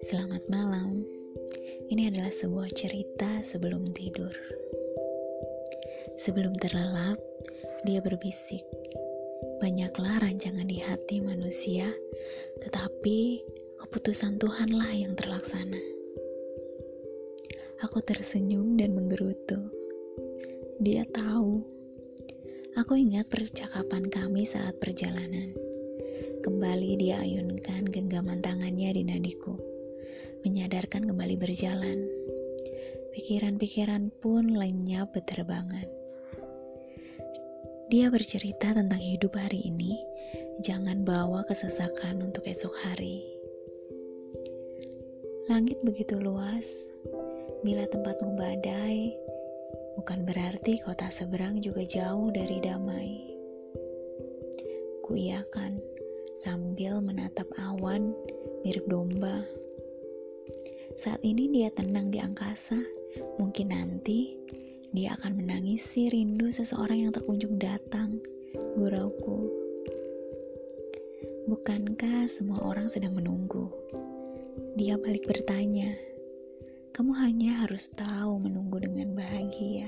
Selamat malam. Ini adalah sebuah cerita sebelum tidur. Sebelum terlelap, dia berbisik. Banyaklah rancangan di hati manusia, tetapi keputusan Tuhanlah yang terlaksana. Aku tersenyum dan menggerutu. Dia tahu. Aku ingat percakapan kami saat perjalanan. Kembali dia ayunkan genggaman tangannya di nadiku, menyadarkan kembali berjalan. Pikiran-pikiran pun lenyap beterbangan. Dia bercerita tentang hidup hari ini, jangan bawa kesesakan untuk esok hari. Langit begitu luas, bila tempatmu badai, bukan berarti kota seberang juga jauh dari damai. Kuiyakan sambil menatap awan mirip domba. Saat ini dia tenang di angkasa, mungkin nanti dia akan menangisi rindu seseorang yang tak kunjung datang, gurauku. Bukankah semua orang sedang menunggu? Dia balik bertanya, kamu hanya harus tahu menunggu dengan bahagia.